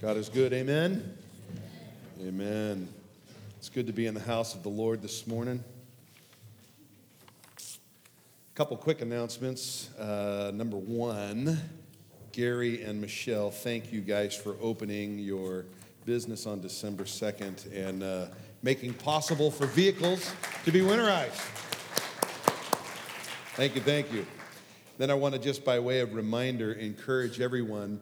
God is good. Amen. Amen. It's good to be in the house of the Lord this morning. A couple quick announcements. Uh, number one, Gary and Michelle, thank you guys for opening your business on December 2nd and uh, making possible for vehicles to be winterized. Thank you, thank you. Then I want to just by way of reminder encourage everyone.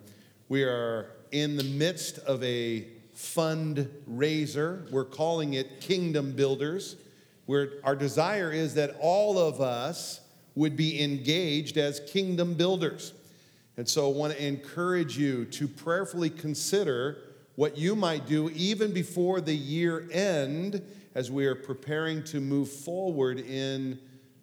We are in the midst of a fundraiser. We're calling it Kingdom Builders, where our desire is that all of us would be engaged as kingdom builders. And so I want to encourage you to prayerfully consider what you might do even before the year end as we are preparing to move forward in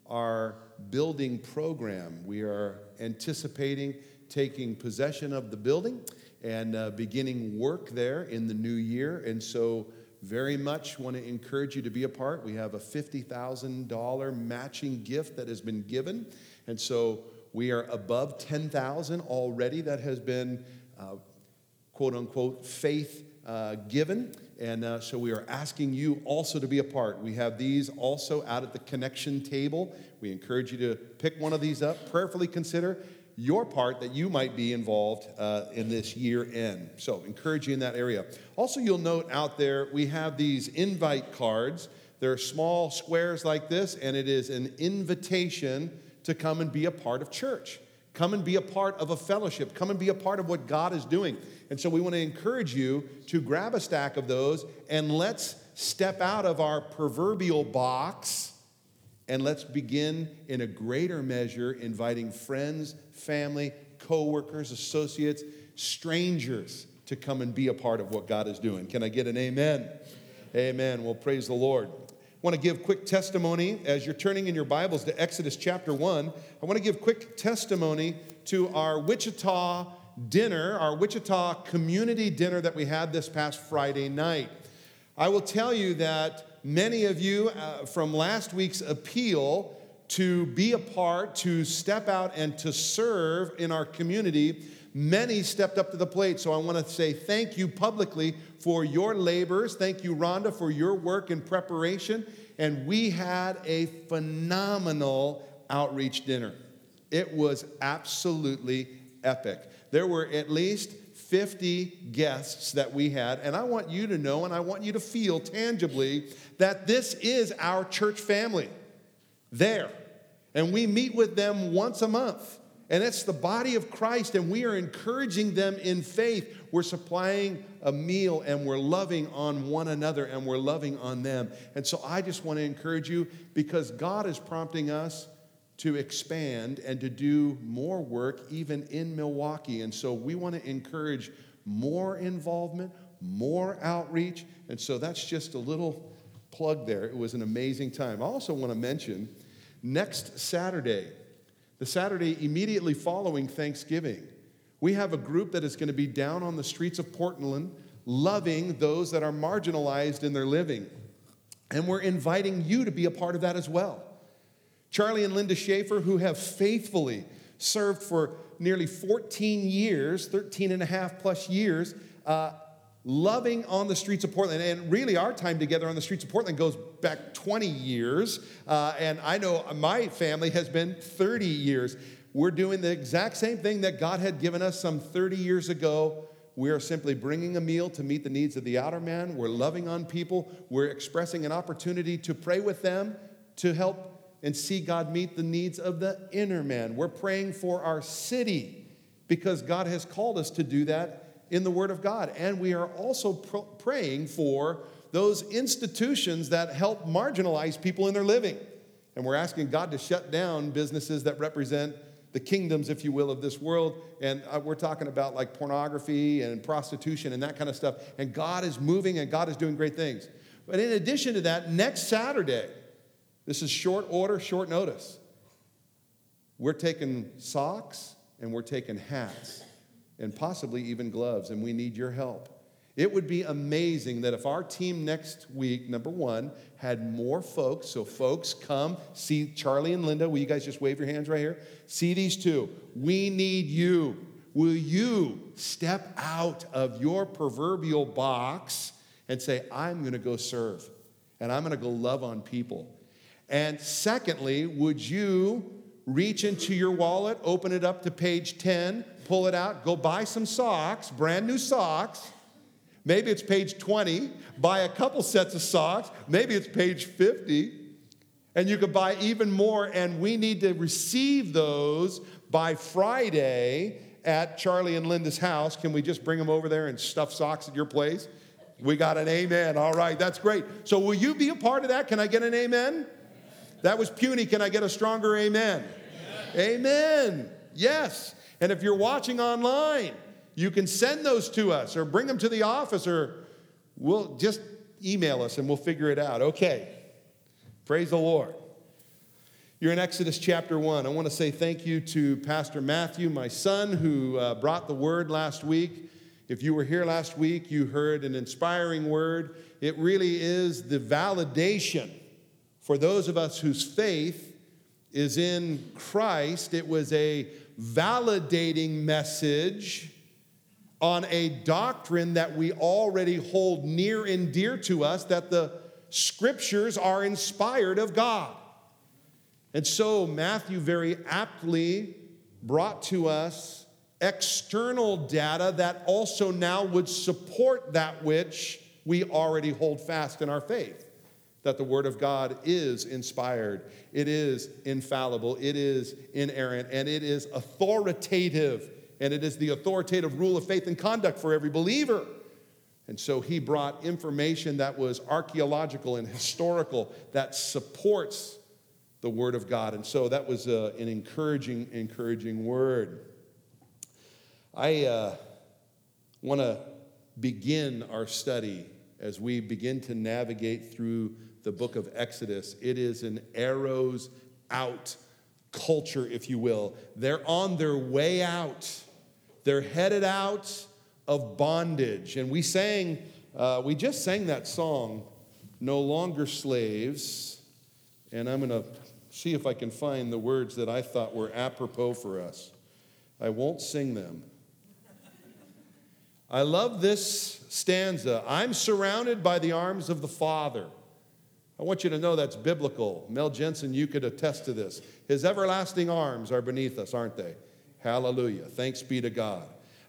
our building program. We are anticipating taking possession of the building and uh, beginning work there in the new year. And so, very much want to encourage you to be a part. We have a $50,000 matching gift that has been given. And so, we are above 10,000 already that has been uh, quote unquote faith uh, given. And uh, so we are asking you also to be a part. We have these also out at the connection table. We encourage you to pick one of these up, prayerfully consider your part that you might be involved uh, in this year end. So, encourage you in that area. Also, you'll note out there we have these invite cards. They're small squares like this, and it is an invitation to come and be a part of church. Come and be a part of a fellowship. Come and be a part of what God is doing. And so we want to encourage you to grab a stack of those and let's step out of our proverbial box and let's begin in a greater measure inviting friends, family, coworkers, associates, strangers to come and be a part of what God is doing. Can I get an amen? Amen. Well, praise the Lord. I want to give quick testimony as you're turning in your Bibles to Exodus chapter 1. I want to give quick testimony to our Wichita dinner, our Wichita community dinner that we had this past Friday night. I will tell you that many of you uh, from last week's appeal to be a part, to step out and to serve in our community, many stepped up to the plate. So I want to say thank you publicly for your labors. Thank you, Rhonda, for your work and preparation. And we had a phenomenal outreach dinner. It was absolutely epic. There were at least 50 guests that we had, and I want you to know and I want you to feel tangibly that this is our church family there. And we meet with them once a month. And it's the body of Christ, and we are encouraging them in faith. We're supplying a meal, and we're loving on one another, and we're loving on them. And so I just want to encourage you because God is prompting us to expand and to do more work even in Milwaukee. And so we want to encourage more involvement, more outreach. And so that's just a little plug there. It was an amazing time. I also want to mention next Saturday, the Saturday immediately following Thanksgiving, we have a group that is going to be down on the streets of Portland loving those that are marginalized in their living. And we're inviting you to be a part of that as well. Charlie and Linda Schaefer, who have faithfully served for nearly 14 years, 13 and a half plus years, uh, loving on the streets of Portland. And really, our time together on the streets of Portland goes back 20 years. Uh, and I know my family has been 30 years. We're doing the exact same thing that God had given us some 30 years ago. We are simply bringing a meal to meet the needs of the outer man. We're loving on people. We're expressing an opportunity to pray with them, to help and see God meet the needs of the inner man. We're praying for our city because God has called us to do that in the Word of God. And we are also pr- praying for those institutions that help marginalize people in their living. And we're asking God to shut down businesses that represent the kingdoms, if you will, of this world. And uh, we're talking about like pornography and prostitution and that kind of stuff. And God is moving and God is doing great things. But in addition to that, next Saturday, this is short order, short notice. We're taking socks and we're taking hats and possibly even gloves, and we need your help. It would be amazing that if our team next week, number one, had more folks. So, folks, come see Charlie and Linda. Will you guys just wave your hands right here? See these two. We need you. will you step out of your proverbial box and say, I'm going to go serve and I'm going to go love on people? And secondly, would you reach into your wallet, open it up to page 10, pull it out, go buy some socks, brand new socks. Maybe it's page 20, buy a couple sets of socks. Maybe it's page 50. And you could buy even more, and we need to receive those by Friday at Charlie and Linda's house. Can we just bring them over there and stuff socks at your place? We got an amen. All right, that's great. So, will you be a part of that? Can I get an amen? That was puny. Can I get a stronger amen? Amen. amen. Yes. And if you're watching online, you can send those to us or bring them to the office or we'll just email us and we'll figure it out. Okay. Praise the Lord. You're in Exodus chapter 1. I want to say thank you to Pastor Matthew, my son, who uh, brought the word last week. If you were here last week, you heard an inspiring word. It really is the validation for those of us whose faith is in Christ. It was a validating message on a doctrine that we already hold near and dear to us that the scriptures are inspired of God. And so Matthew very aptly brought to us external data that also now would support that which we already hold fast in our faith that the Word of God is inspired, it is infallible, it is inerrant, and it is authoritative, and it is the authoritative rule of faith and conduct for every believer. And so he brought information that was archaeological and historical that supports the Word of God. And so that was uh, an encouraging, encouraging word. I uh, want to begin our study as we begin to navigate through the book of Exodus. It is an arrows out culture, if you will. They're on their way out, they're headed out of bondage. And we sang, uh, we just sang that song, No Longer Slaves. And I'm going to see if I can find the words that I thought were apropos for us. I won't sing them. I love this stanza. I'm surrounded by the arms of the Father. I want you to know that's biblical. Mel Jensen, you could attest to this. His everlasting arms are beneath us, aren't they? Hallelujah. Thanks be to God.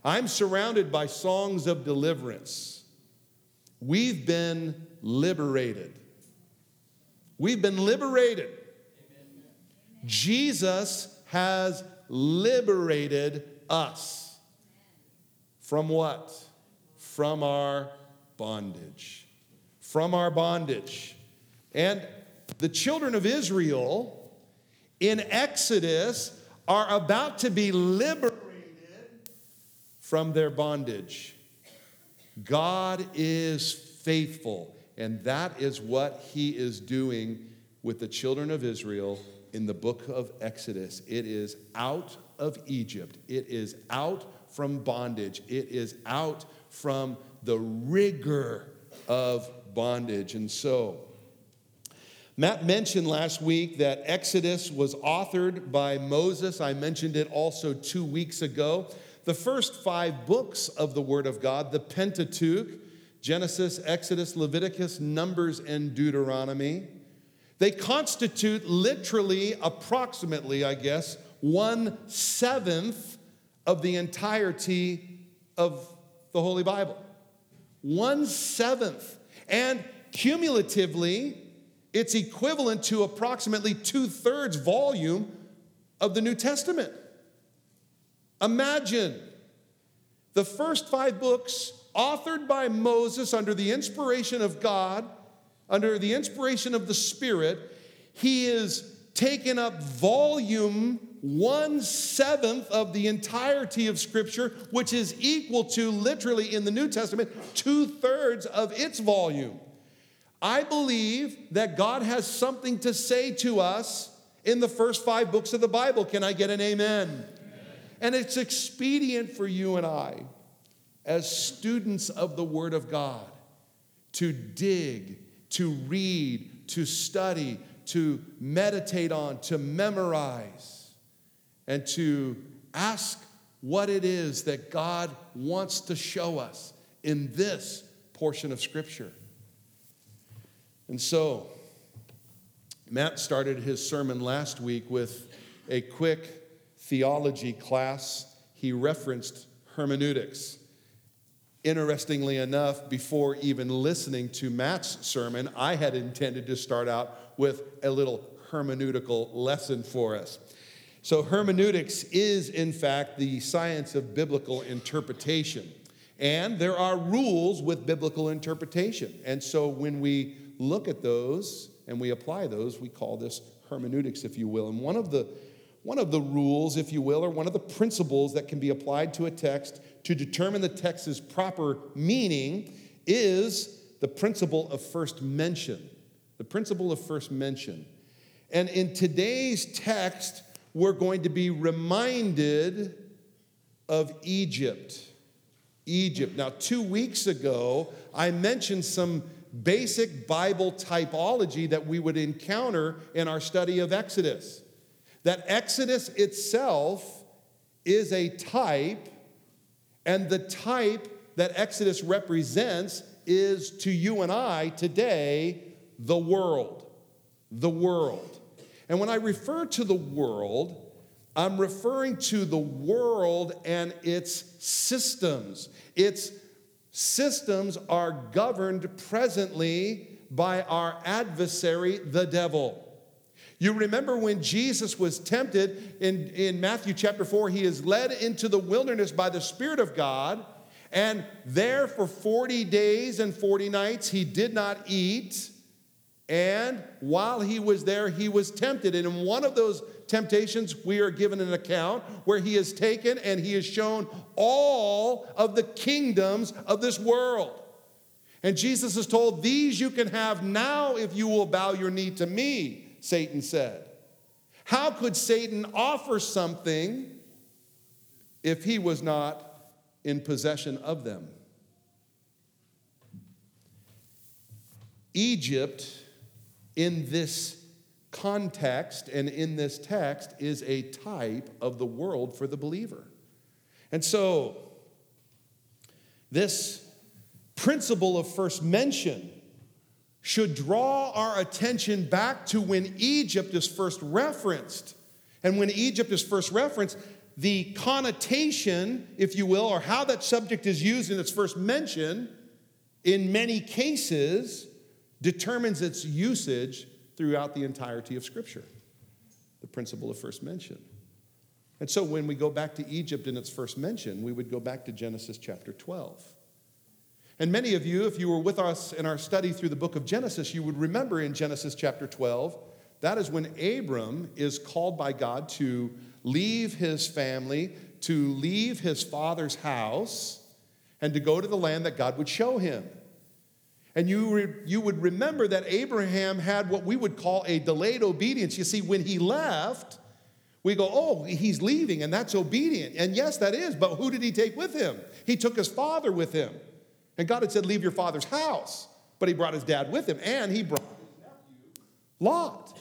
I'm surrounded by songs of deliverance. We've been liberated. We've been liberated. Jesus has liberated us. From what? From our bondage. From our bondage. And the children of Israel in Exodus are about to be liberated from their bondage. God is faithful, and that is what he is doing with the children of Israel in the book of Exodus. It is out of Egypt, it is out from bondage, it is out from the rigor of bondage. And so, Matt mentioned last week that Exodus was authored by Moses. I mentioned it also two weeks ago. The first five books of the Word of God, the Pentateuch, Genesis, Exodus, Leviticus, Numbers, and Deuteronomy, they constitute literally, approximately, I guess, one seventh of the entirety of the Holy Bible. One seventh. And cumulatively, it's equivalent to approximately two thirds volume of the New Testament. Imagine the first five books authored by Moses under the inspiration of God, under the inspiration of the Spirit. He is taken up volume one seventh of the entirety of Scripture, which is equal to literally in the New Testament two thirds of its volume. I believe that God has something to say to us in the first five books of the Bible. Can I get an amen? amen? And it's expedient for you and I, as students of the Word of God, to dig, to read, to study, to meditate on, to memorize, and to ask what it is that God wants to show us in this portion of Scripture. And so, Matt started his sermon last week with a quick theology class. He referenced hermeneutics. Interestingly enough, before even listening to Matt's sermon, I had intended to start out with a little hermeneutical lesson for us. So, hermeneutics is, in fact, the science of biblical interpretation. And there are rules with biblical interpretation. And so, when we look at those and we apply those, we call this hermeneutics, if you will. And one of the one of the rules, if you will, or one of the principles that can be applied to a text to determine the text's proper meaning is the principle of first mention. The principle of first mention. And in today's text, we're going to be reminded of Egypt. Egypt. Now, two weeks ago, I mentioned some basic Bible typology that we would encounter in our study of Exodus that Exodus itself is a type, and the type that Exodus represents is to you and I today the world. The world. And when I refer to the world, I'm referring to the world and its systems. Its systems are governed presently by our adversary, the devil. You remember when Jesus was tempted in, in Matthew chapter 4, he is led into the wilderness by the Spirit of God, and there for 40 days and 40 nights he did not eat. And while he was there, he was tempted. And in one of those temptations, we are given an account where he is taken and he is shown all of the kingdoms of this world. And Jesus is told, These you can have now if you will bow your knee to me. Satan said. How could Satan offer something if he was not in possession of them? Egypt, in this context and in this text, is a type of the world for the believer. And so, this principle of first mention should draw our attention back to when Egypt is first referenced. And when Egypt is first referenced, the connotation, if you will, or how that subject is used in its first mention, in many cases, determines its usage throughout the entirety of Scripture. The principle of first mention. And so when we go back to Egypt in its first mention, we would go back to Genesis chapter 12. And many of you, if you were with us in our study through the book of Genesis, you would remember in Genesis chapter 12, that is when Abram is called by God to leave his family, to leave his father's house, and to go to the land that God would show him. And you, re, you would remember that Abraham had what we would call a delayed obedience. You see, when he left, we go, oh, he's leaving, and that's obedient. And yes, that is, but who did he take with him? He took his father with him. And God had said, Leave your father's house. But he brought his dad with him, and he brought his nephew, Lot.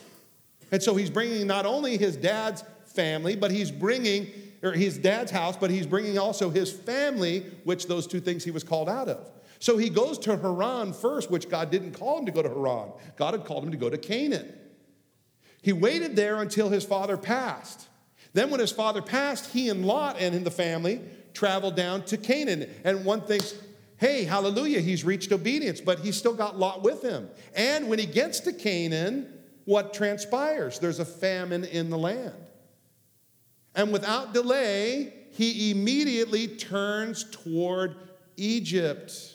And so he's bringing not only his dad's family, but he's bringing, or his dad's house, but he's bringing also his family, which those two things he was called out of. So he goes to Haran first, which God didn't call him to go to Haran. God had called him to go to Canaan. He waited there until his father passed. Then, when his father passed, he and Lot and in the family traveled down to Canaan. And one thinks, hey, hallelujah, he's reached obedience, but he's still got Lot with him. And when he gets to Canaan, what transpires? There's a famine in the land. And without delay, he immediately turns toward Egypt.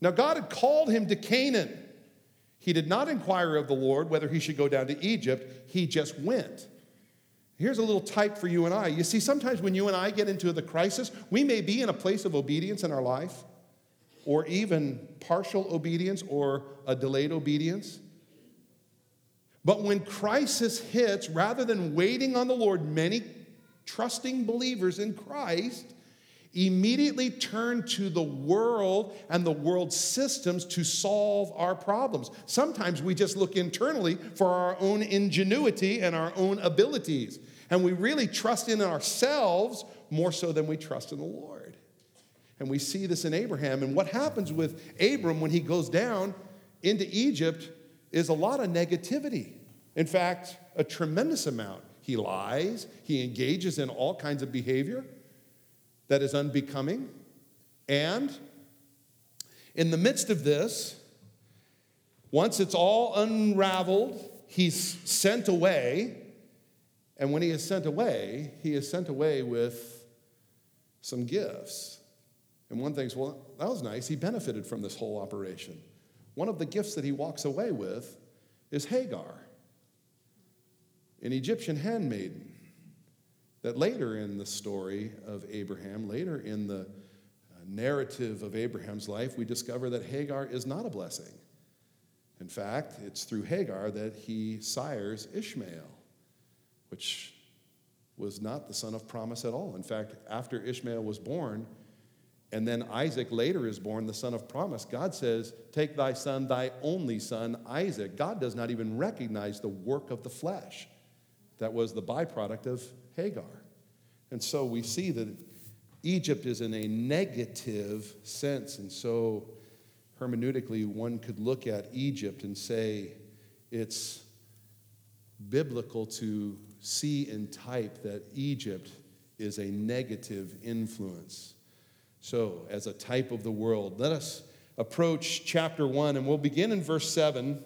Now, God had called him to Canaan. He did not inquire of the Lord whether he should go down to Egypt, he just went. Here's a little type for you and I. You see, sometimes when you and I get into the crisis, we may be in a place of obedience in our life, or even partial obedience or a delayed obedience. But when crisis hits, rather than waiting on the Lord, many trusting believers in Christ immediately turn to the world and the world systems to solve our problems. Sometimes we just look internally for our own ingenuity and our own abilities. And we really trust in ourselves more so than we trust in the Lord. And we see this in Abraham. And what happens with Abram when he goes down into Egypt is a lot of negativity. In fact, a tremendous amount. He lies, he engages in all kinds of behavior that is unbecoming. And in the midst of this, once it's all unraveled, he's sent away. And when he is sent away, he is sent away with some gifts. And one thinks, well, that was nice. He benefited from this whole operation. One of the gifts that he walks away with is Hagar, an Egyptian handmaiden. That later in the story of Abraham, later in the uh, narrative of Abraham's life, we discover that Hagar is not a blessing. In fact, it's through Hagar that he sires Ishmael, which was not the son of promise at all. In fact, after Ishmael was born, and then Isaac later is born, the son of promise. God says, Take thy son, thy only son, Isaac. God does not even recognize the work of the flesh that was the byproduct of Hagar. And so we see that Egypt is in a negative sense. And so hermeneutically, one could look at Egypt and say it's biblical to see in type that Egypt is a negative influence. So, as a type of the world, let us approach chapter one, and we'll begin in verse seven.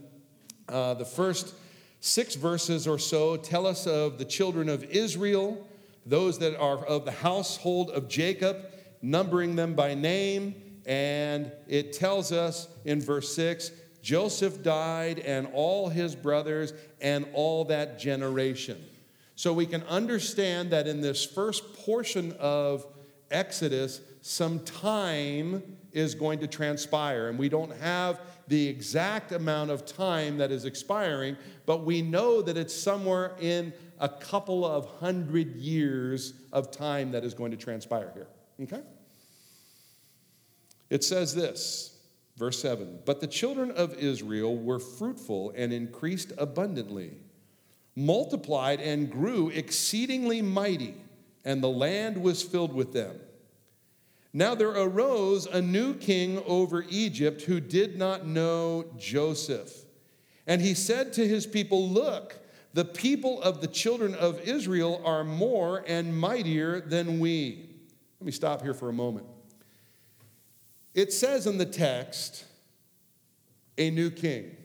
Uh, the first six verses or so tell us of the children of Israel, those that are of the household of Jacob, numbering them by name. And it tells us in verse 6 Joseph died, and all his brothers, and all that generation. So we can understand that in this first portion of Exodus, some time is going to transpire. And we don't have the exact amount of time that is expiring, but we know that it's somewhere in a couple of hundred years of time that is going to transpire here. Okay? It says this, verse 7 But the children of Israel were fruitful and increased abundantly, multiplied and grew exceedingly mighty, and the land was filled with them. Now there arose a new king over Egypt who did not know Joseph. And he said to his people, Look, the people of the children of Israel are more and mightier than we. Let me stop here for a moment. It says in the text, a new king.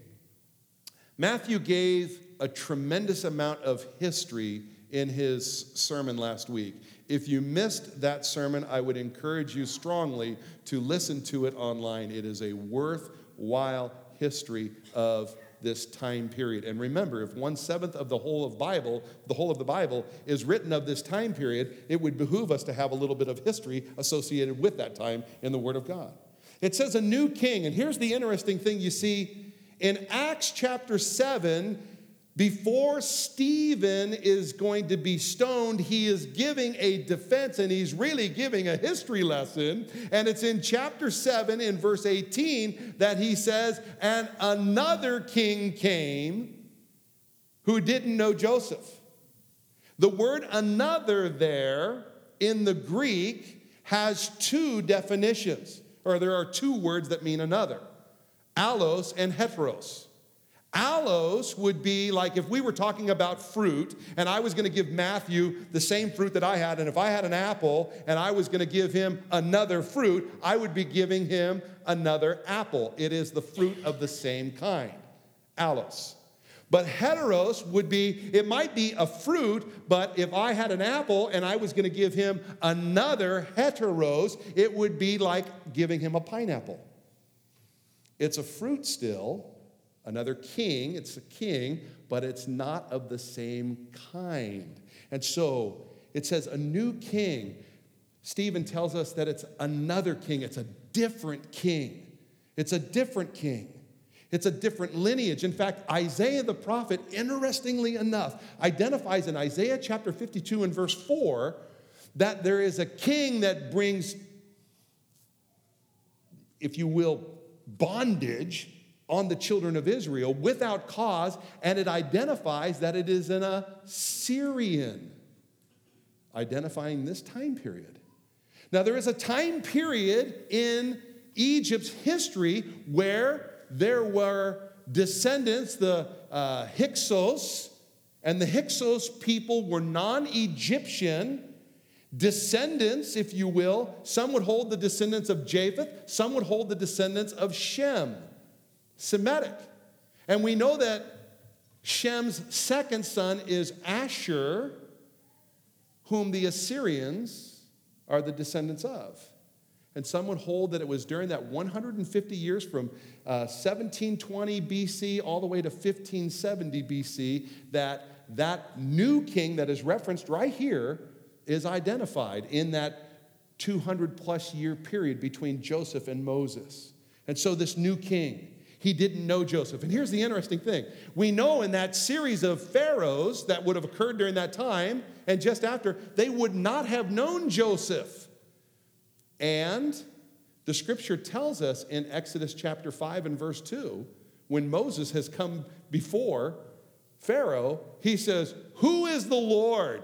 Matthew gave a tremendous amount of history in his sermon last week. If you missed that sermon, I would encourage you strongly to listen to it online. It is a worthwhile history of this time period. And remember, if one seventh of the whole of Bible, the whole of the Bible, is written of this time period, it would behoove us to have a little bit of history associated with that time in the Word of God. It says a new king, and here's the interesting thing you see in Acts chapter 7, before Stephen is going to be stoned, he is giving a defense and he's really giving a history lesson. And it's in chapter 7, in verse 18, that he says, And another king came who didn't know Joseph. The word another there in the Greek has two definitions, or there are two words that mean another allos and heteros. Allos would be like if we were talking about fruit and I was going to give Matthew the same fruit that I had, and if I had an apple and I was going to give him another fruit, I would be giving him another apple. It is the fruit of the same kind. Allos. But heteros would be, it might be a fruit, but if I had an apple and I was going to give him another heteros, it would be like giving him a pineapple. It's a fruit still, another king. It's a king, but it's not of the same kind. And so it says a new king. Stephen tells us that it's another king, it's a different king. It's a different king. It's a different lineage. In fact, Isaiah the prophet, interestingly enough, identifies in Isaiah chapter 52 and verse 4 that there is a king that brings, if you will, bondage on the children of Israel without cause, and it identifies that it is an Assyrian. identifying this time period. Now, there is a time period in Egypt's history where there were descendants, the uh, Hyksos, and the Hyksos people were non Egyptian descendants, if you will. Some would hold the descendants of Japheth, some would hold the descendants of Shem, Semitic. And we know that Shem's second son is Asshur, whom the Assyrians are the descendants of. And some would hold that it was during that 150 years from uh, 1720 BC all the way to 1570 BC that that new king that is referenced right here is identified in that 200 plus year period between Joseph and Moses. And so, this new king, he didn't know Joseph. And here's the interesting thing we know in that series of pharaohs that would have occurred during that time and just after, they would not have known Joseph. And the scripture tells us in Exodus chapter 5 and verse 2, when Moses has come before Pharaoh, he says, Who is the Lord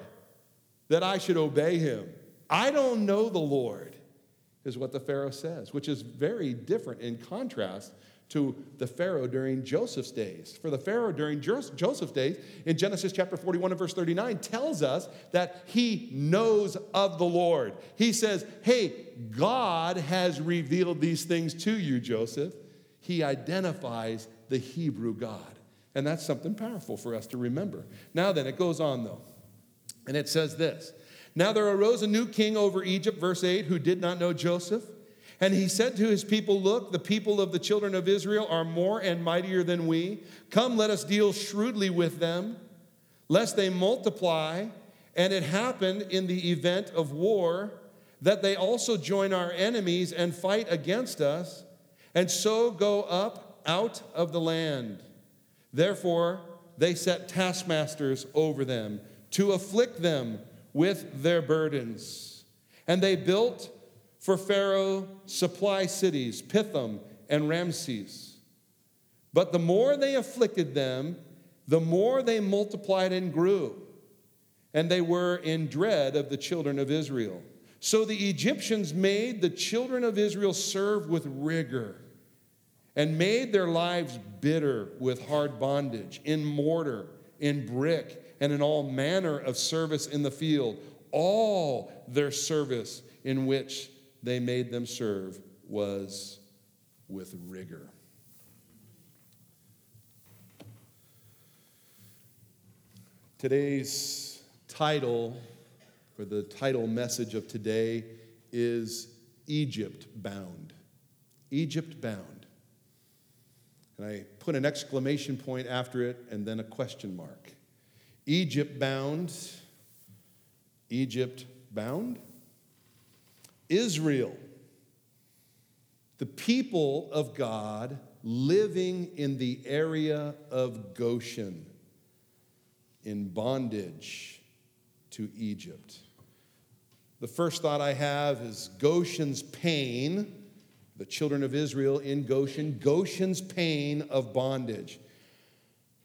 that I should obey him? I don't know the Lord, is what the Pharaoh says, which is very different in contrast to the Pharaoh during Joseph's days. For the Pharaoh during Joseph's days, in Genesis chapter 41 and verse 39, tells us that he knows of the Lord. He says, Hey, God has revealed these things to you, Joseph. He identifies the Hebrew God. And that's something powerful for us to remember. Now then, it goes on though. And it says this Now there arose a new king over Egypt, verse 8, who did not know Joseph. And he said to his people, Look, the people of the children of Israel are more and mightier than we. Come, let us deal shrewdly with them, lest they multiply. And it happened in the event of war that they also join our enemies and fight against us, and so go up out of the land. Therefore, they set taskmasters over them to afflict them with their burdens. And they built for Pharaoh supply cities, Pithom and Ramses. But the more they afflicted them, the more they multiplied and grew, and they were in dread of the children of Israel. So the Egyptians made the children of Israel serve with rigor and made their lives bitter with hard bondage, in mortar, in brick, and in all manner of service in the field. All their service in which they made them serve was with rigor. Today's title, or the title message of today, is Egypt Bound. Egypt Bound. And I put an exclamation point after it and then a question mark. Egypt bound, Egypt bound. Israel, the people of God living in the area of Goshen in bondage to Egypt. The first thought I have is Goshen's pain, the children of Israel in Goshen, Goshen's pain of bondage.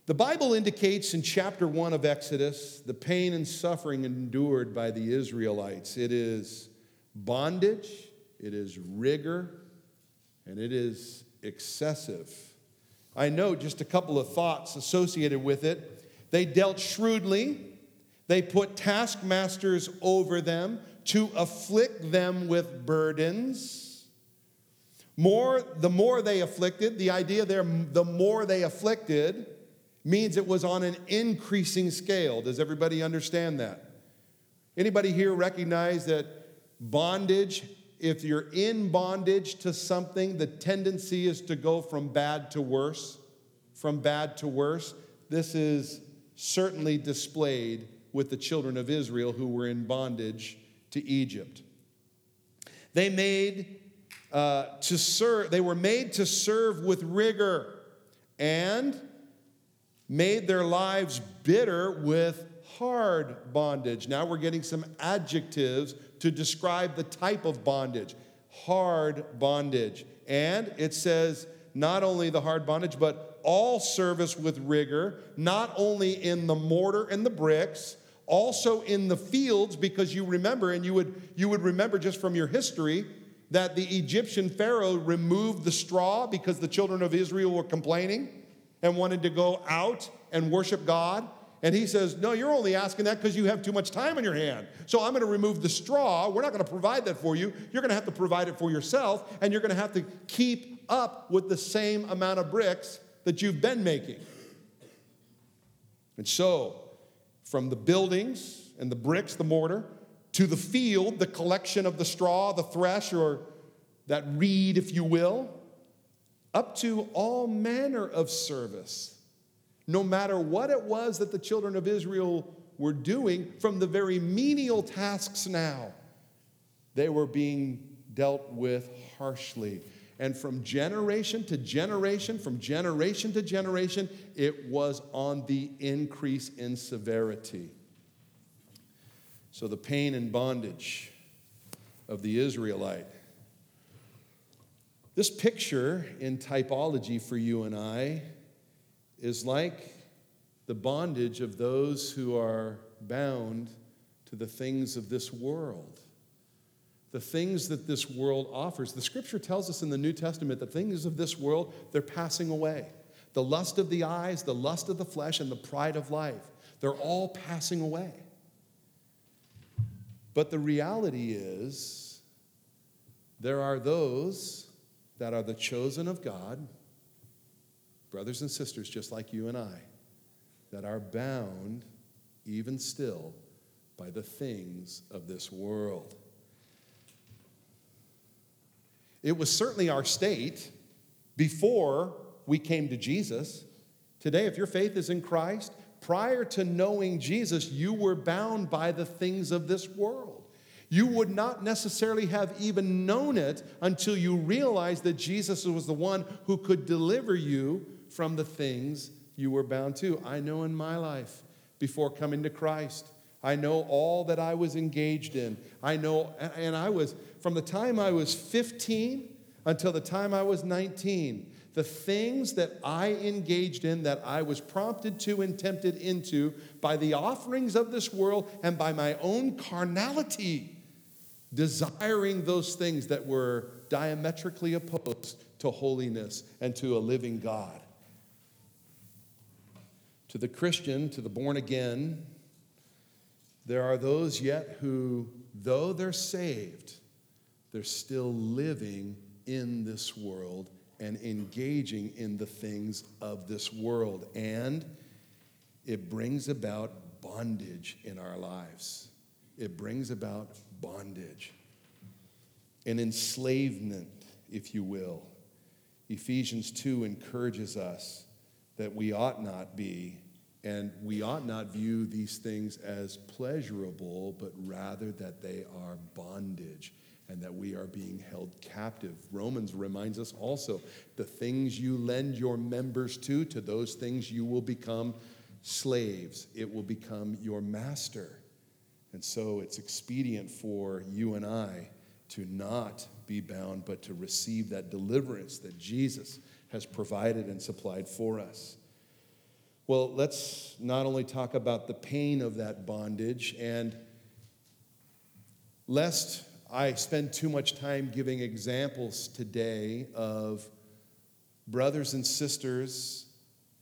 The Bible indicates in chapter 1 of Exodus the pain and suffering endured by the Israelites. It is bondage, it is rigor, and it is excessive. I note just a couple of thoughts associated with it. They dealt shrewdly, they put taskmasters over them to afflict them with burdens. More, the more they afflicted, the idea there, the more they afflicted means it was on an increasing scale. Does everybody understand that? Anybody here recognize that Bondage, if you're in bondage to something, the tendency is to go from bad to worse. From bad to worse. This is certainly displayed with the children of Israel who were in bondage to Egypt. They made uh, to serve, they were made to serve with rigor and made their lives bitter with hard bondage. Now we're getting some adjectives to describe the type of bondage hard bondage. And it says not only the hard bondage, but all service with rigor, not only in the mortar and the bricks, Also in the fields, because you remember, and you would, you would remember just from your history, that the Egyptian Pharaoh removed the straw because the children of Israel were complaining and wanted to go out and worship God. And he says, No, you're only asking that because you have too much time on your hand. So I'm going to remove the straw. We're not going to provide that for you. You're going to have to provide it for yourself, and you're going to have to keep up with the same amount of bricks that you've been making. And so, from the buildings and the bricks, the mortar, to the field, the collection of the straw, the thresh, or that reed, if you will, up to all manner of service. No matter what it was that the children of Israel were doing, from the very menial tasks now, they were being dealt with harshly. And from generation to generation, from generation to generation, it was on the increase in severity. So the pain and bondage of the Israelite. This picture in typology for you and I is like the bondage of those who are bound to the things of this world the things that this world offers. The scripture tells us in the New Testament that things of this world, they're passing away. The lust of the eyes, the lust of the flesh, and the pride of life, they're all passing away. But the reality is, there are those that are the chosen of God, brothers and sisters just like you and I, that are bound even still by the things of this world. It was certainly our state before we came to Jesus. Today, if your faith is in Christ, prior to knowing Jesus, you were bound by the things of this world. You would not necessarily have even known it until you realized that Jesus was the one who could deliver you from the things you were bound to. I know in my life before coming to Christ, I know all that I was engaged in. I know, and I was, from the time I was 15 until the time I was 19, the things that I engaged in, that I was prompted to and tempted into by the offerings of this world and by my own carnality, desiring those things that were diametrically opposed to holiness and to a living God. To the Christian, to the born again, there are those yet who, though they're saved, they're still living in this world and engaging in the things of this world. And it brings about bondage in our lives. It brings about bondage, an enslavement, if you will. Ephesians 2 encourages us that we ought not be and we ought not view these things as pleasurable, but rather that they are bondage and that we are being held captive. Romans reminds us also the things you lend your members to, to those things you will become slaves. It will become your master. And so it's expedient for you and I to not be bound, but to receive that deliverance that Jesus has provided and supplied for us. Well, let's not only talk about the pain of that bondage, and lest I spend too much time giving examples today of brothers and sisters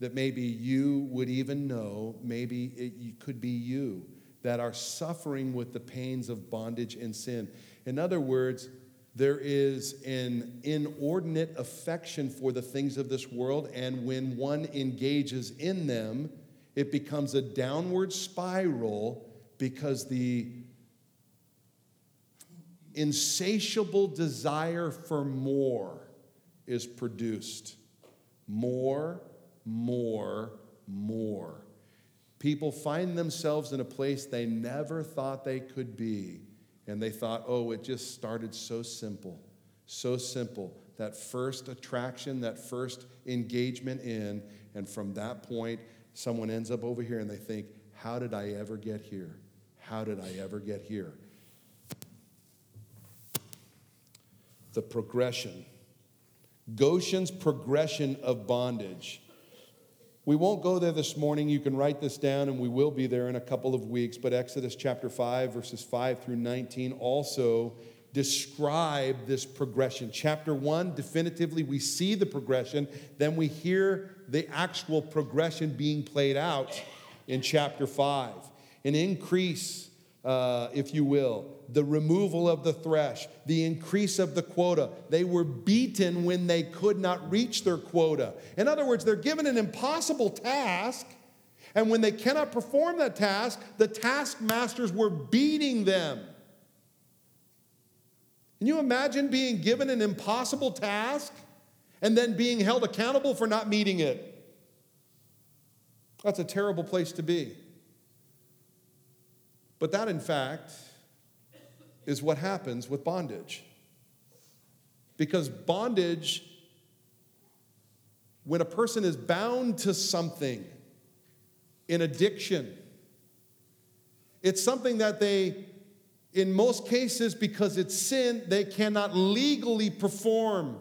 that maybe you would even know, maybe it could be you, that are suffering with the pains of bondage and sin. In other words, there is an inordinate affection for the things of this world, and when one engages in them, it becomes a downward spiral because the insatiable desire for more is produced. More, more, more. People find themselves in a place they never thought they could be and they thought, oh, it just started so simple, so simple. That first attraction, that first engagement in, and from that point, someone ends up over here and they think, how did I ever get here? How did I ever get here? The progression. Goshen's progression of bondage. We won't go there this morning. You can write this down, and we will be there in a couple of weeks. But Exodus chapter 5, verses 5 through 19 also describe this progression. Chapter 1, definitively, we see the progression, then we hear the actual progression being played out in chapter 5. An increase, uh, if you will, the removal of the thresh, the increase of the quota. They were beaten when they could not reach their quota. In other words, they're given an impossible task. And when they cannot perform that task, the taskmasters were beating them. Can you imagine being given an impossible task and then being held accountable for not meeting it? That's a terrible place to be. But that, in fact, is what happens with bondage. Because bondage, when a person is bound to something in addiction, it's something that they, in most cases, because it's sin, they cannot legally perform.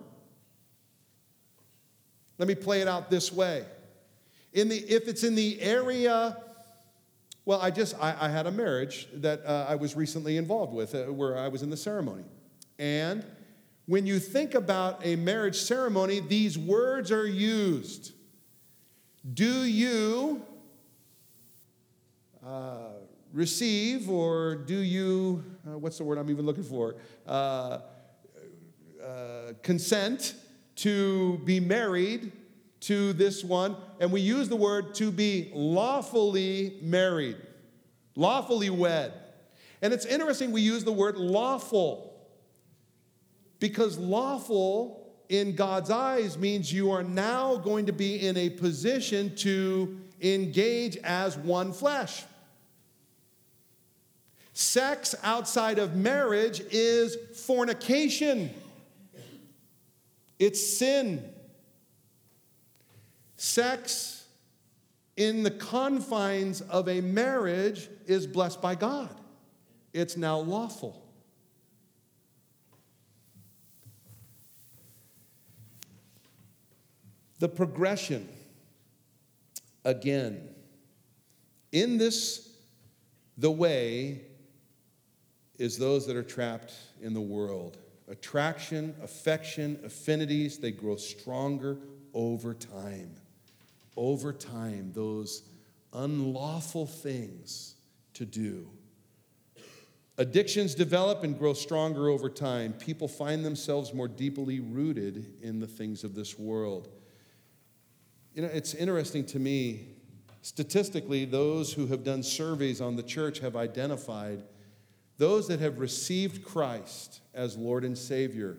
Let me play it out this way. In the, if it's in the area well, I just, I, I had a marriage that uh, I was recently involved with uh, where I was in the ceremony. And when you think about a marriage ceremony, these words are used. Do you uh, receive or do you, uh, what's the word I'm even looking for? Uh, uh, consent to be married to this one, and we use the word to be lawfully married, lawfully wed. And it's interesting we use the word lawful because lawful in God's eyes means you are now going to be in a position to engage as one flesh. Sex outside of marriage is fornication. It's sin. Sex in the confines of a marriage is blessed by God, it's now lawful. The progression, again, in this, the way is those that are trapped in the world. Attraction, affection, affinities, they grow stronger over time over time those unlawful things to do. Addictions develop and grow stronger over time. People find themselves more deeply rooted in the things of this world. You know, it's interesting to me, statistically, those who have done surveys on the church have identified those that have received Christ as Lord and Savior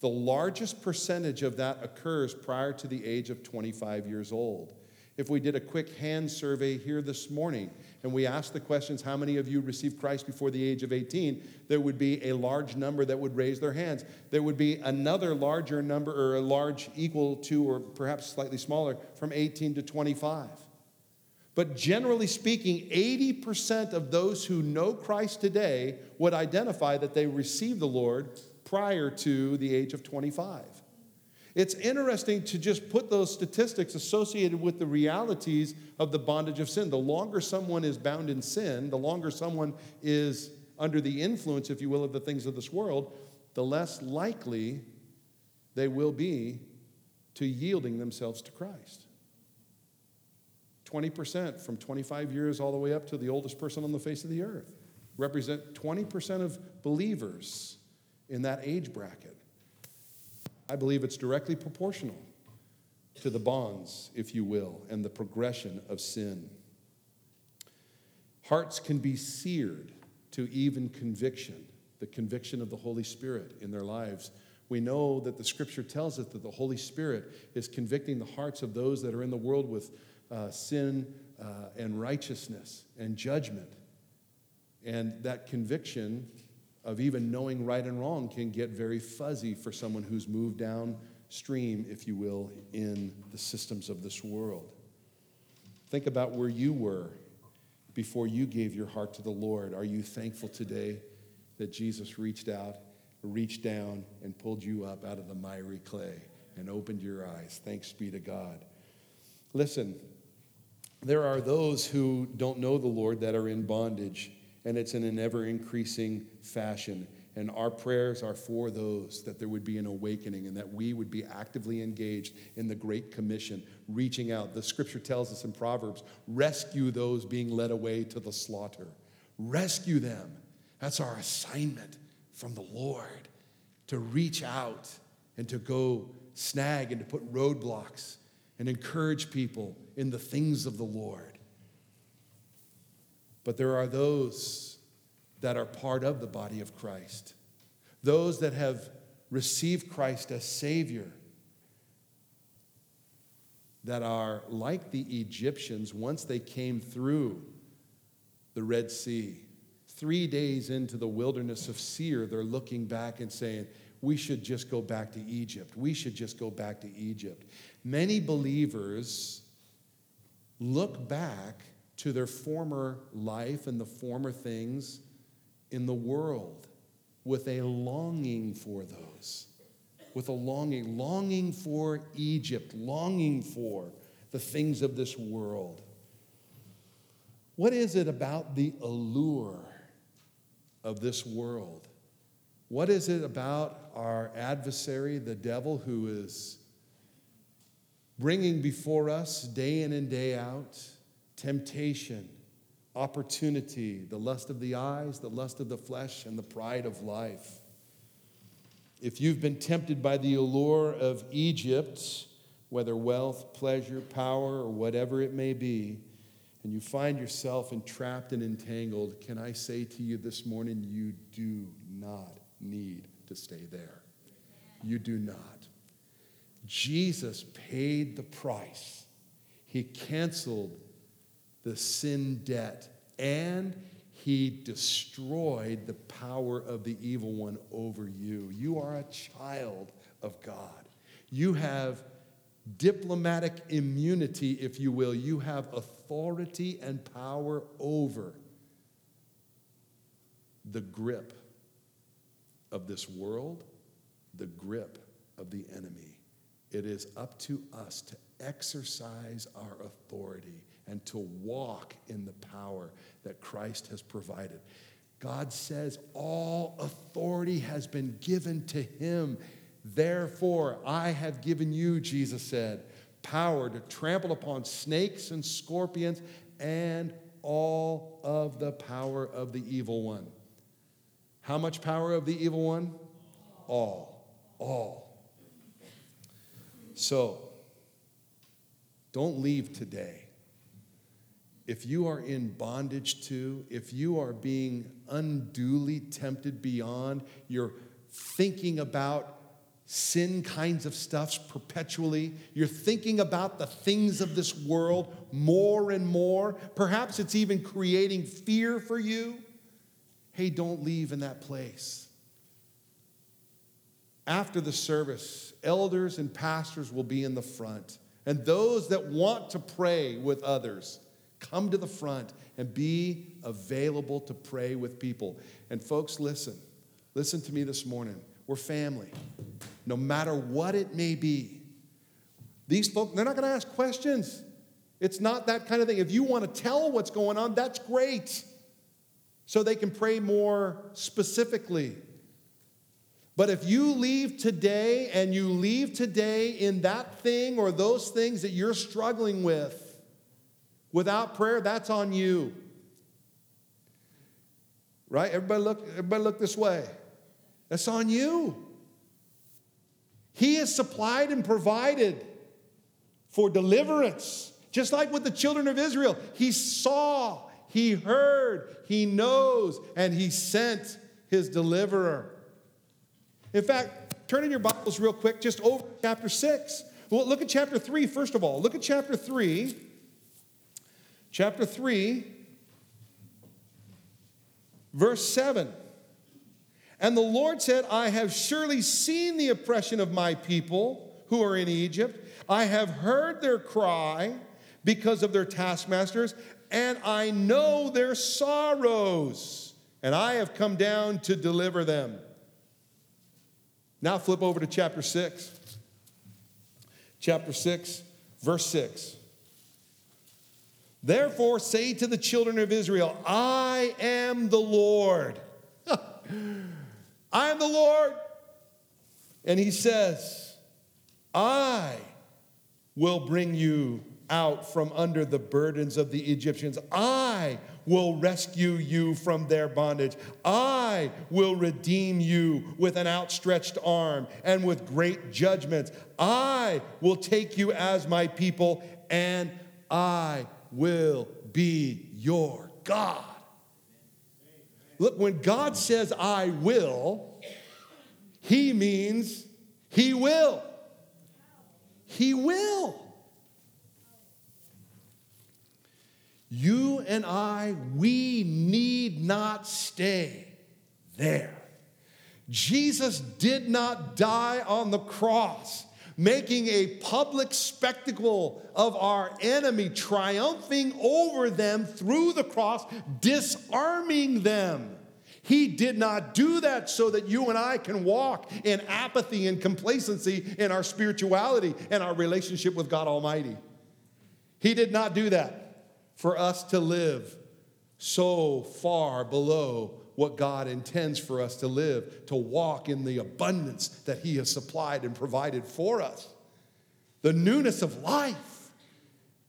the largest percentage of that occurs prior to the age of 25 years old. If we did a quick hand survey here this morning and we asked the questions, how many of you received Christ before the age of 18? There would be a large number that would raise their hands. There would be another larger number, or a large equal to, or perhaps slightly smaller, from 18 to 25. But generally speaking, 80% of those who know Christ today would identify that they received the Lord prior to the age of 25. It's interesting to just put those statistics associated with the realities of the bondage of sin. The longer someone is bound in sin, the longer someone is under the influence, if you will, of the things of this world, the less likely they will be to yielding themselves to Christ. 20% from 25 years all the way up to the oldest person on the face of the earth represent 20% of believers in that age bracket. I believe it's directly proportional to the bonds, if you will, and the progression of sin. Hearts can be seared to even conviction, the conviction of the Holy Spirit in their lives. We know that the scripture tells us that the Holy Spirit is convicting the hearts of those that are in the world with uh, sin uh, and righteousness and judgment. And that conviction of even knowing right and wrong can get very fuzzy for someone who's moved downstream, if you will, in the systems of this world. Think about where you were before you gave your heart to the Lord. Are you thankful today that Jesus reached out, reached down, and pulled you up out of the miry clay and opened your eyes? Thanks be to God. Listen, there are those who don't know the Lord that are in bondage, and it's in an ever increasing fashion. And our prayers are for those that there would be an awakening and that we would be actively engaged in the Great Commission, reaching out. The scripture tells us in Proverbs rescue those being led away to the slaughter. Rescue them. That's our assignment from the Lord to reach out and to go snag and to put roadblocks and encourage people in the things of the Lord. But there are those that are part of the body of Christ, those that have received Christ as Savior, that are like the Egyptians once they came through the Red Sea. Three days into the wilderness of Seir, they're looking back and saying, We should just go back to Egypt. We should just go back to Egypt. Many believers look back to their former life and the former things in the world with a longing for those, with a longing, longing for Egypt, longing for the things of this world. What is it about the allure of this world? What is it about our adversary, the devil, who is bringing before us day in and day out temptation, opportunity, the lust of the eyes, the lust of the flesh, and the pride of life. If you've been tempted by the allure of Egypt, whether wealth, pleasure, power, or whatever it may be, and you find yourself entrapped and entangled, can I say to you this morning, you do not need to stay there. You do not. Jesus paid the price. He canceled the sin debt and he destroyed the power of the evil one over you. You are a child of God. You have diplomatic immunity, if you will. You have authority and power over the grip of this world, the grip of the enemy. It is up to us to exercise our authority and to walk in the power that Christ has provided. God says, All authority has been given to him. Therefore, I have given you, Jesus said, power to trample upon snakes and scorpions and all of the power of the evil one. How much power of the evil one? All. All. So, don't leave today. If you are in bondage to, if you are being unduly tempted beyond, you're thinking about sin kinds of stuffs perpetually, you're thinking about the things of this world more and more, perhaps it's even creating fear for you. Hey, don't leave in that place after the service, elders and pastors will be in the front. And those that want to pray with others, come to the front and be available to pray with people. And folks, listen. Listen to me this morning. We're family. No matter what it may be. These folks, they're not going to ask questions. It's not that kind of thing. If you want to tell what's going on, that's great. So they can pray more specifically. But if you leave today and you leave today in that thing or those things that you're struggling with without prayer, that's on you. Right? Everybody look, everybody look this way. That's on you. He has supplied and provided for deliverance. Just like with the children of Israel, he saw, he heard, he knows, and he sent his deliverer. In fact, turn in your Bibles real quick, just over chapter 6. Well, look at chapter 3, first of all. Look at chapter 3. Chapter 3, verse 7. And the Lord said, I have surely seen the oppression of my people who are in Egypt. I have heard their cry because of their taskmasters, and I know their sorrows, and I have come down to deliver them. Now flip over to chapter 6. Chapter 6, verse 6. Therefore, say to the children of Israel, I am the Lord. I am the Lord. And he says, I will bring you out from under the burdens of the Egyptians. I will rescue you from their bondage. I will redeem you with an outstretched arm and with great judgments. I will take you as my people, and I will be your God. Look, when God says, I will, he means he will. He will. You and I, we need not stay there. Jesus did not die on the cross, making a public spectacle of our enemy, triumphing over them through the cross, disarming them. He did not do that so that you and I can walk in apathy and complacency in our spirituality and our relationship with God Almighty. He did not do that for us to live so far below what God intends for us to live, to walk in the abundance that He has supplied and provided for us. The newness of life.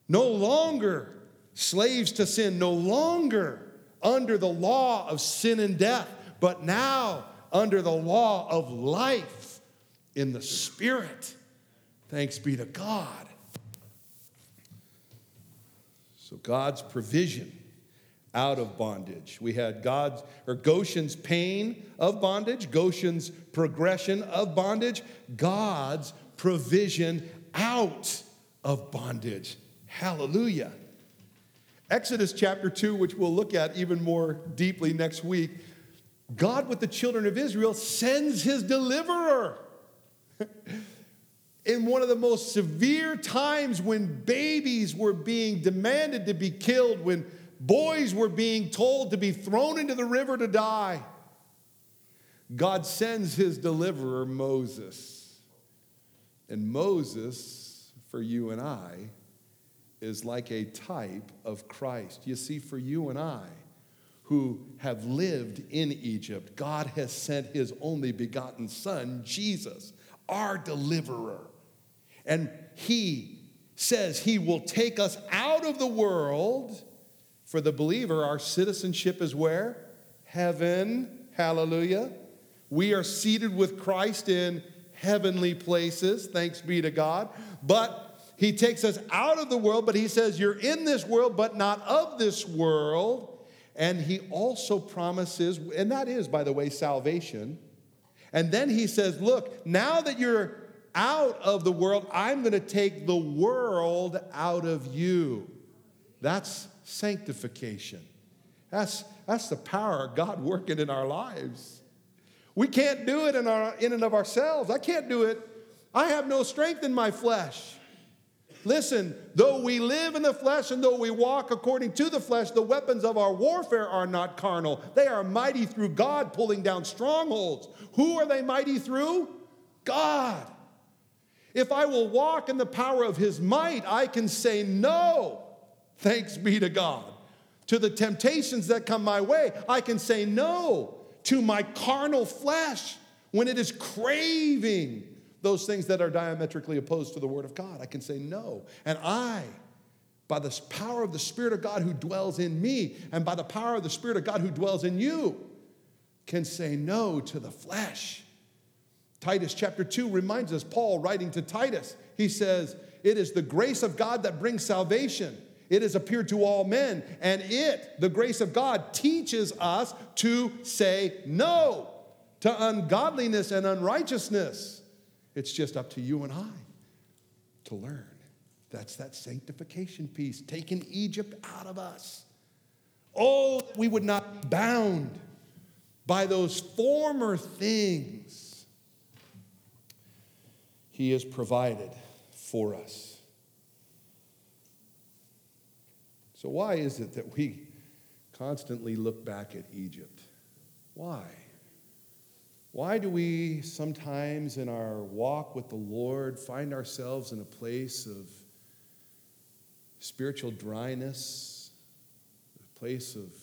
No longer slaves to sin, no longer under the law of sin and death, but now under the law of life in the Spirit. Thanks be to God. So God's provision out of bondage. We had God's or Goshen's pain of bondage, Goshen's progression of bondage, God's provision out of bondage. Hallelujah. Exodus chapter 2, which we'll look at even more deeply next week, God with the children of Israel sends his deliverer. in one of the most severe times when babies were being demanded to be killed, when boys were being told to be thrown into the river to die, God sends his deliverer, Moses. And Moses, for you and I, is like a type of Christ. You see, for you and I, who have lived in Egypt, God has sent his only begotten Son, Jesus, our deliverer. And he says he will take us out of the world. For the believer, our citizenship is where? Heaven. Hallelujah. We are seated with Christ in heavenly places. Thanks be to God. But he takes us out of the world, but he says, You're in this world, but not of this world. And he also promises, and that is, by the way, salvation. And then he says, Look, now that you're out of the world, I'm going to take the world out of you. That's sanctification. That's, that's the power of God working in our lives. We can't do it in, our, in and of ourselves. I can't do it. I have no strength in my flesh. Listen, though we live in the flesh and though we walk according to the flesh, the weapons of our warfare are not carnal. They are mighty through God, pulling down strongholds. Who are they mighty through? God. If I will walk in the power of his might, I can say no. Thanks be to God. To the temptations that come my way, I can say no to my carnal flesh when it is craving those things that are diametrically opposed to the Word of God. I can say no. And I, by the power of the Spirit of God who dwells in me, and by the power of the Spirit of God who dwells in you, can say no to the flesh Titus chapter 2 reminds us, Paul writing to Titus, he says, It is the grace of God that brings salvation. It has appeared to all men, and it, the grace of God, teaches us to say no to ungodliness and unrighteousness. It's just up to you and I to learn. That's that sanctification piece, taking Egypt out of us. Oh, we would not be bound by those former things he has provided for us. So, why is it that we constantly look back at Egypt? Why? Why do we sometimes in our walk with the Lord find ourselves in a place of spiritual dryness, a place of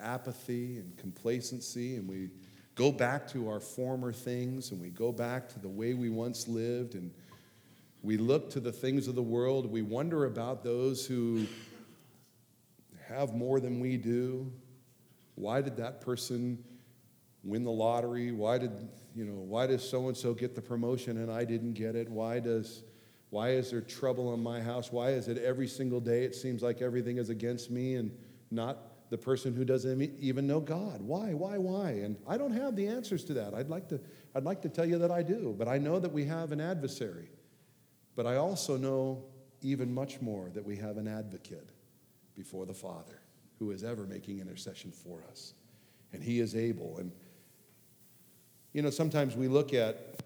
apathy and complacency, and we go back to our former things and we go back to the way we once lived and we look to the things of the world. We wonder about those who have more than we do. Why did that person win the lottery? Why did, you know, why does so and so get the promotion and I didn't get it? Why does why is there trouble in my house? Why is it every single day it seems like everything is against me and not the person who doesn't even know God? Why? Why? Why? And I don't have the answers to that. I'd like to I'd like to tell you that I do, but I know that we have an adversary. But I also know even much more that we have an advocate before the Father who is ever making intercession for us. And he is able. And, you know, sometimes we look at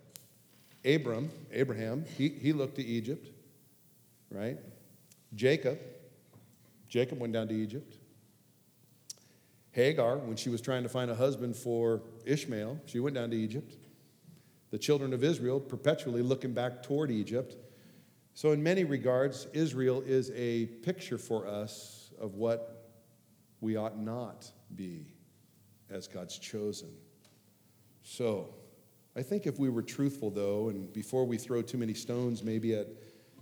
Abram, Abraham, he, he looked to Egypt, right? Jacob, Jacob went down to Egypt. Hagar, when she was trying to find a husband for Ishmael, she went down to Egypt. The children of Israel perpetually looking back toward Egypt. So, in many regards, Israel is a picture for us of what we ought not be as God's chosen. So, I think if we were truthful, though, and before we throw too many stones maybe at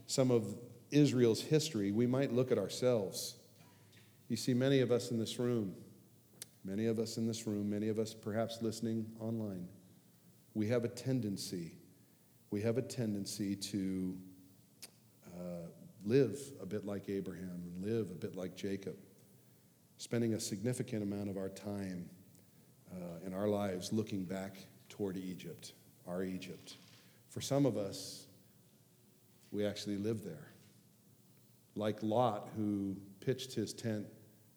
some of Israel's history, we might look at ourselves. You see, many of us in this room, many of us in this room, many of us perhaps listening online, we have a tendency, we have a tendency to live a bit like Abraham and live a bit like Jacob spending a significant amount of our time uh, in our lives looking back toward Egypt, our Egypt. For some of us, we actually live there. Like Lot, who pitched his tent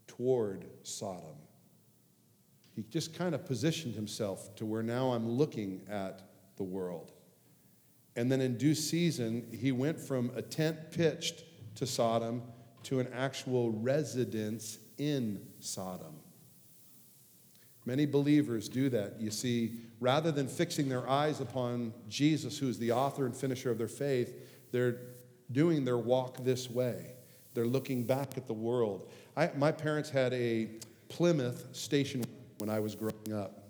toward Sodom. He just kind of positioned himself to where now I'm looking at the world. And then in due season, he went from a tent pitched to Sodom to an actual residence in Sodom. Many believers do that. You see, rather than fixing their eyes upon Jesus, who is the author and finisher of their faith, they're doing their walk this way. They're looking back at the world. I, my parents had a Plymouth station when I was growing up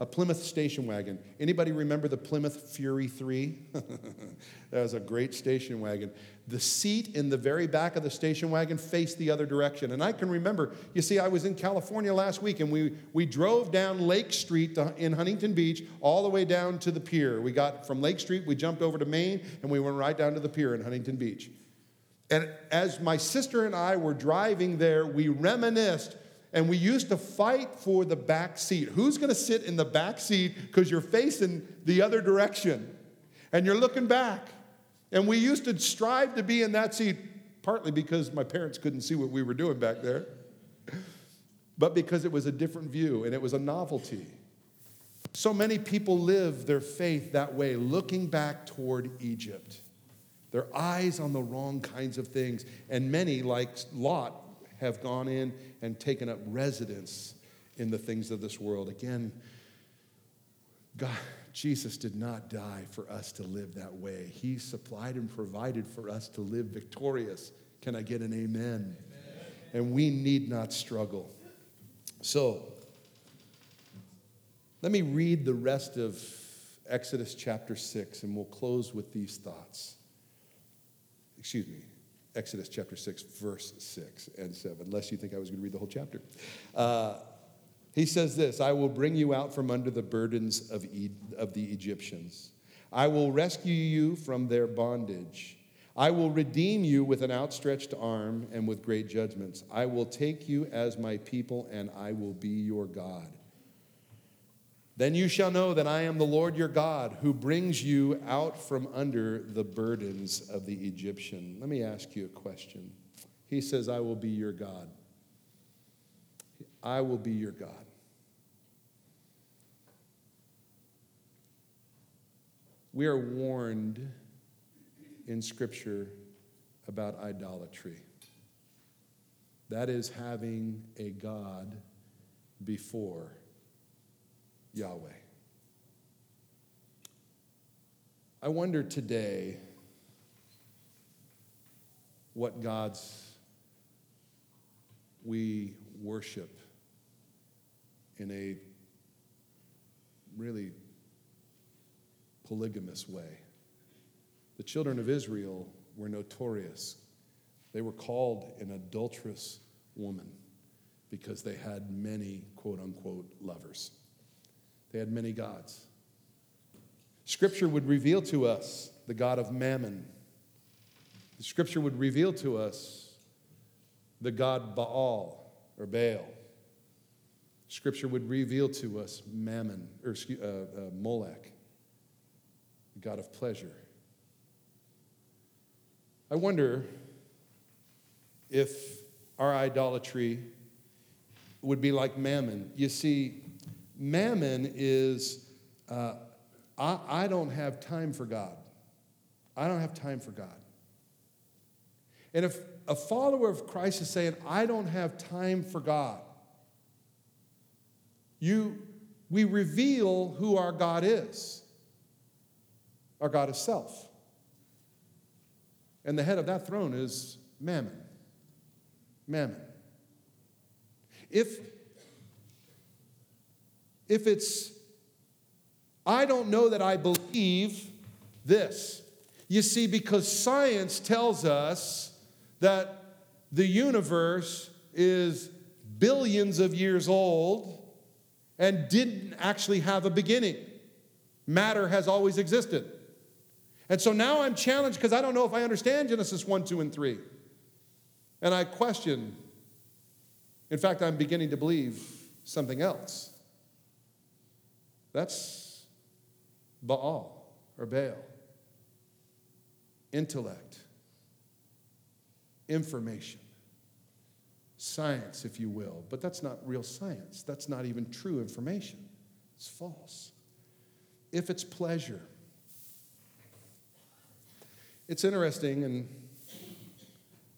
a Plymouth station wagon. Anybody remember the Plymouth Fury 3? that was a great station wagon. The seat in the very back of the station wagon faced the other direction. And I can remember, you see, I was in California last week and we, we drove down Lake Street to, in Huntington Beach all the way down to the pier. We got from Lake Street, we jumped over to Main, and we went right down to the pier in Huntington Beach. And as my sister and I were driving there, we reminisced and we used to fight for the back seat. Who's going to sit in the back seat because you're facing the other direction and you're looking back? And we used to strive to be in that seat, partly because my parents couldn't see what we were doing back there, but because it was a different view and it was a novelty. So many people live their faith that way, looking back toward Egypt. Their eyes on the wrong kinds of things. And many, like Lot, have gone in and taken up residence in the things of this world. Again, God, Jesus did not die for us to live that way. He supplied and provided for us to live victorious. Can I get an amen? amen. And we need not struggle. So, let me read the rest of Exodus chapter 6, and we'll close with these thoughts. Excuse me, Exodus chapter 6, verse 6 and 7, unless you think I was going to read the whole chapter. Uh, he says this I will bring you out from under the burdens of, e- of the Egyptians. I will rescue you from their bondage. I will redeem you with an outstretched arm and with great judgments. I will take you as my people, and I will be your God. Then you shall know that I am the Lord your God who brings you out from under the burdens of the Egyptian. Let me ask you a question. He says, I will be your God. I will be your God. We are warned in Scripture about idolatry. That is having a God before Yahweh. I wonder today what gods we worship in a really polygamous way. The children of Israel were notorious. They were called an adulterous woman because they had many quote unquote lovers. They had many gods. Scripture would reveal to us the God of mammon. The scripture would reveal to us the God Baal or Baal. Scripture would reveal to us Mammon, or uh, uh, Molech, the God of pleasure. I wonder if our idolatry would be like Mammon. You see, Mammon is, uh, I, I don't have time for God. I don't have time for God. And if a follower of Christ is saying, I don't have time for God, you, we reveal who our God is. Our God is self. And the head of that throne is Mammon. Mammon. If, if it's, I don't know that I believe this. You see, because science tells us that the universe is billions of years old and didn't actually have a beginning. Matter has always existed. And so now I'm challenged because I don't know if I understand Genesis 1, 2, and 3. And I question. In fact, I'm beginning to believe something else. That's Baal or Baal. Intellect, information science, if you will, but that's not real science. That's not even true information. It's false. If it's pleasure, it's interesting, and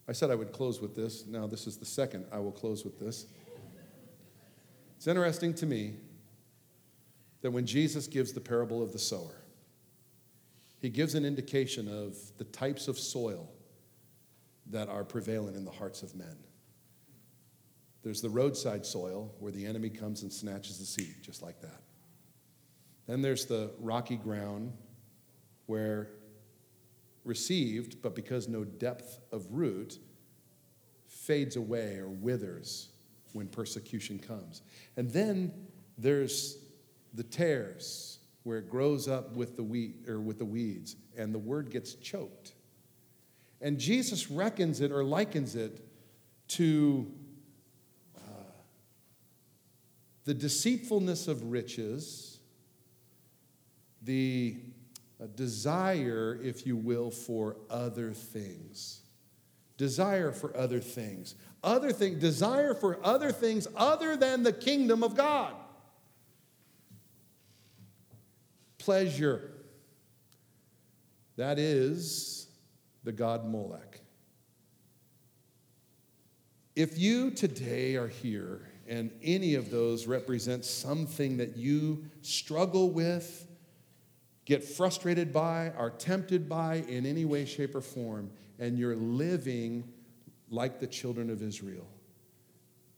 I said I would close with this. Now, this is the second I will close with this. It's interesting to me that when Jesus gives the parable of the sower, he gives an indication of the types of soil that are prevalent in the hearts of men. There's the roadside soil where the enemy comes and snatches the seed, just like that. Then there's the rocky ground where received, but because no depth of root, fades away or withers when persecution comes. And then there's the tares where it grows up with the wheat or with the weeds and the word gets choked. And Jesus reckons it or likens it to the deceitfulness of riches, the uh, desire, if you will, for other things. Desire for other things. Other thing, desire for other things other than the kingdom of God. Pleasure. That is the god Molech. If you today are here and any of those represent something that you struggle with, get frustrated by, are tempted by in any way, shape, or form, and you're living like the children of Israel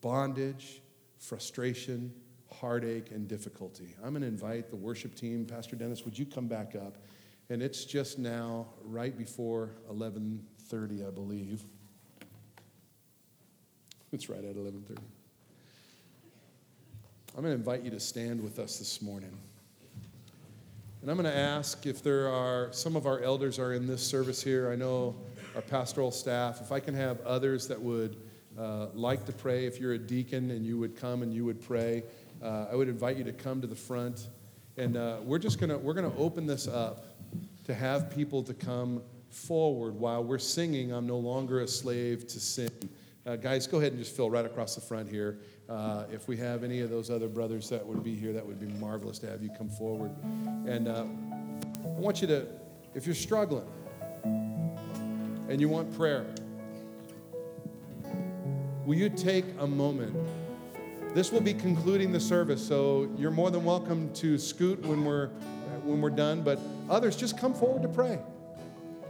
bondage, frustration, heartache, and difficulty. I'm going to invite the worship team. Pastor Dennis, would you come back up? And it's just now right before 11:30, I believe. It's right at 11:30. I'm going to invite you to stand with us this morning. And I'm going to ask if there are some of our elders are in this service here. I know our pastoral staff. If I can have others that would uh, like to pray, if you're a deacon and you would come and you would pray, uh, I would invite you to come to the front. And uh, we're just to we're to open this up to have people to come forward while we're singing. I'm no longer a slave to sin. Uh, guys, go ahead and just fill right across the front here. Uh, if we have any of those other brothers that would be here, that would be marvelous to have you come forward. And uh, I want you to, if you're struggling and you want prayer, will you take a moment? This will be concluding the service, so you're more than welcome to scoot when we're when we're done. But others, just come forward to pray.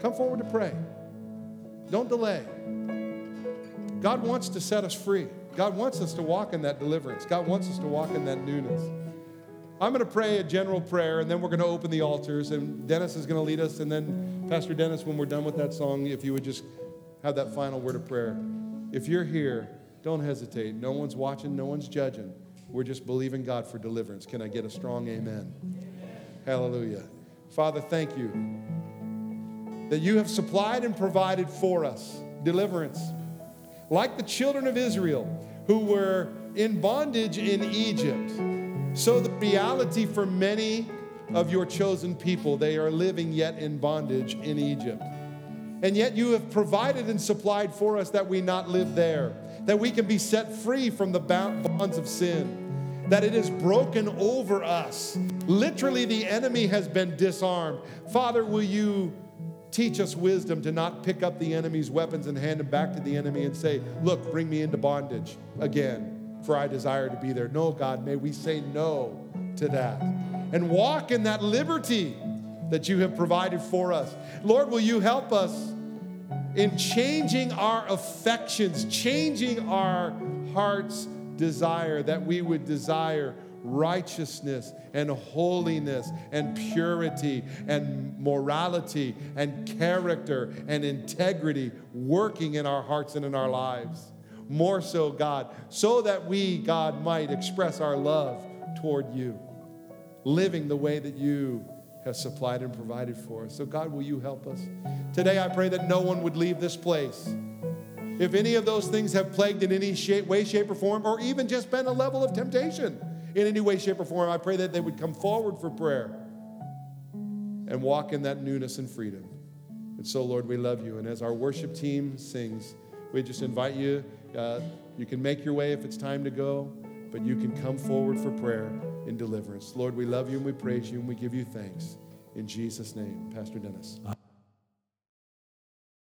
Come forward to pray. Don't delay. God wants to set us free. God wants us to walk in that deliverance. God wants us to walk in that newness. I'm going to pray a general prayer, and then we're going to open the altars, and Dennis is going to lead us. And then, Pastor Dennis, when we're done with that song, if you would just have that final word of prayer. If you're here, don't hesitate. No one's watching, no one's judging. We're just believing God for deliverance. Can I get a strong amen? amen. Hallelujah. Father, thank you that you have supplied and provided for us deliverance. Like the children of Israel who were in bondage in Egypt. So, the reality for many of your chosen people, they are living yet in bondage in Egypt. And yet, you have provided and supplied for us that we not live there, that we can be set free from the bonds of sin, that it is broken over us. Literally, the enemy has been disarmed. Father, will you Teach us wisdom to not pick up the enemy's weapons and hand them back to the enemy and say, Look, bring me into bondage again, for I desire to be there. No, God, may we say no to that and walk in that liberty that you have provided for us. Lord, will you help us in changing our affections, changing our heart's desire, that we would desire righteousness and holiness and purity and morality and character and integrity working in our hearts and in our lives. More so, God, so that we, God, might express our love toward you, living the way that you have supplied and provided for us. So, God, will you help us? Today, I pray that no one would leave this place. If any of those things have plagued in any shape, way, shape, or form, or even just been a level of temptation, in any way, shape, or form, I pray that they would come forward for prayer and walk in that newness and freedom. And so, Lord, we love you. And as our worship team sings, we just invite you. Uh, you can make your way if it's time to go, but you can come forward for prayer and deliverance. Lord, we love you and we praise you and we give you thanks. In Jesus' name, Pastor Dennis.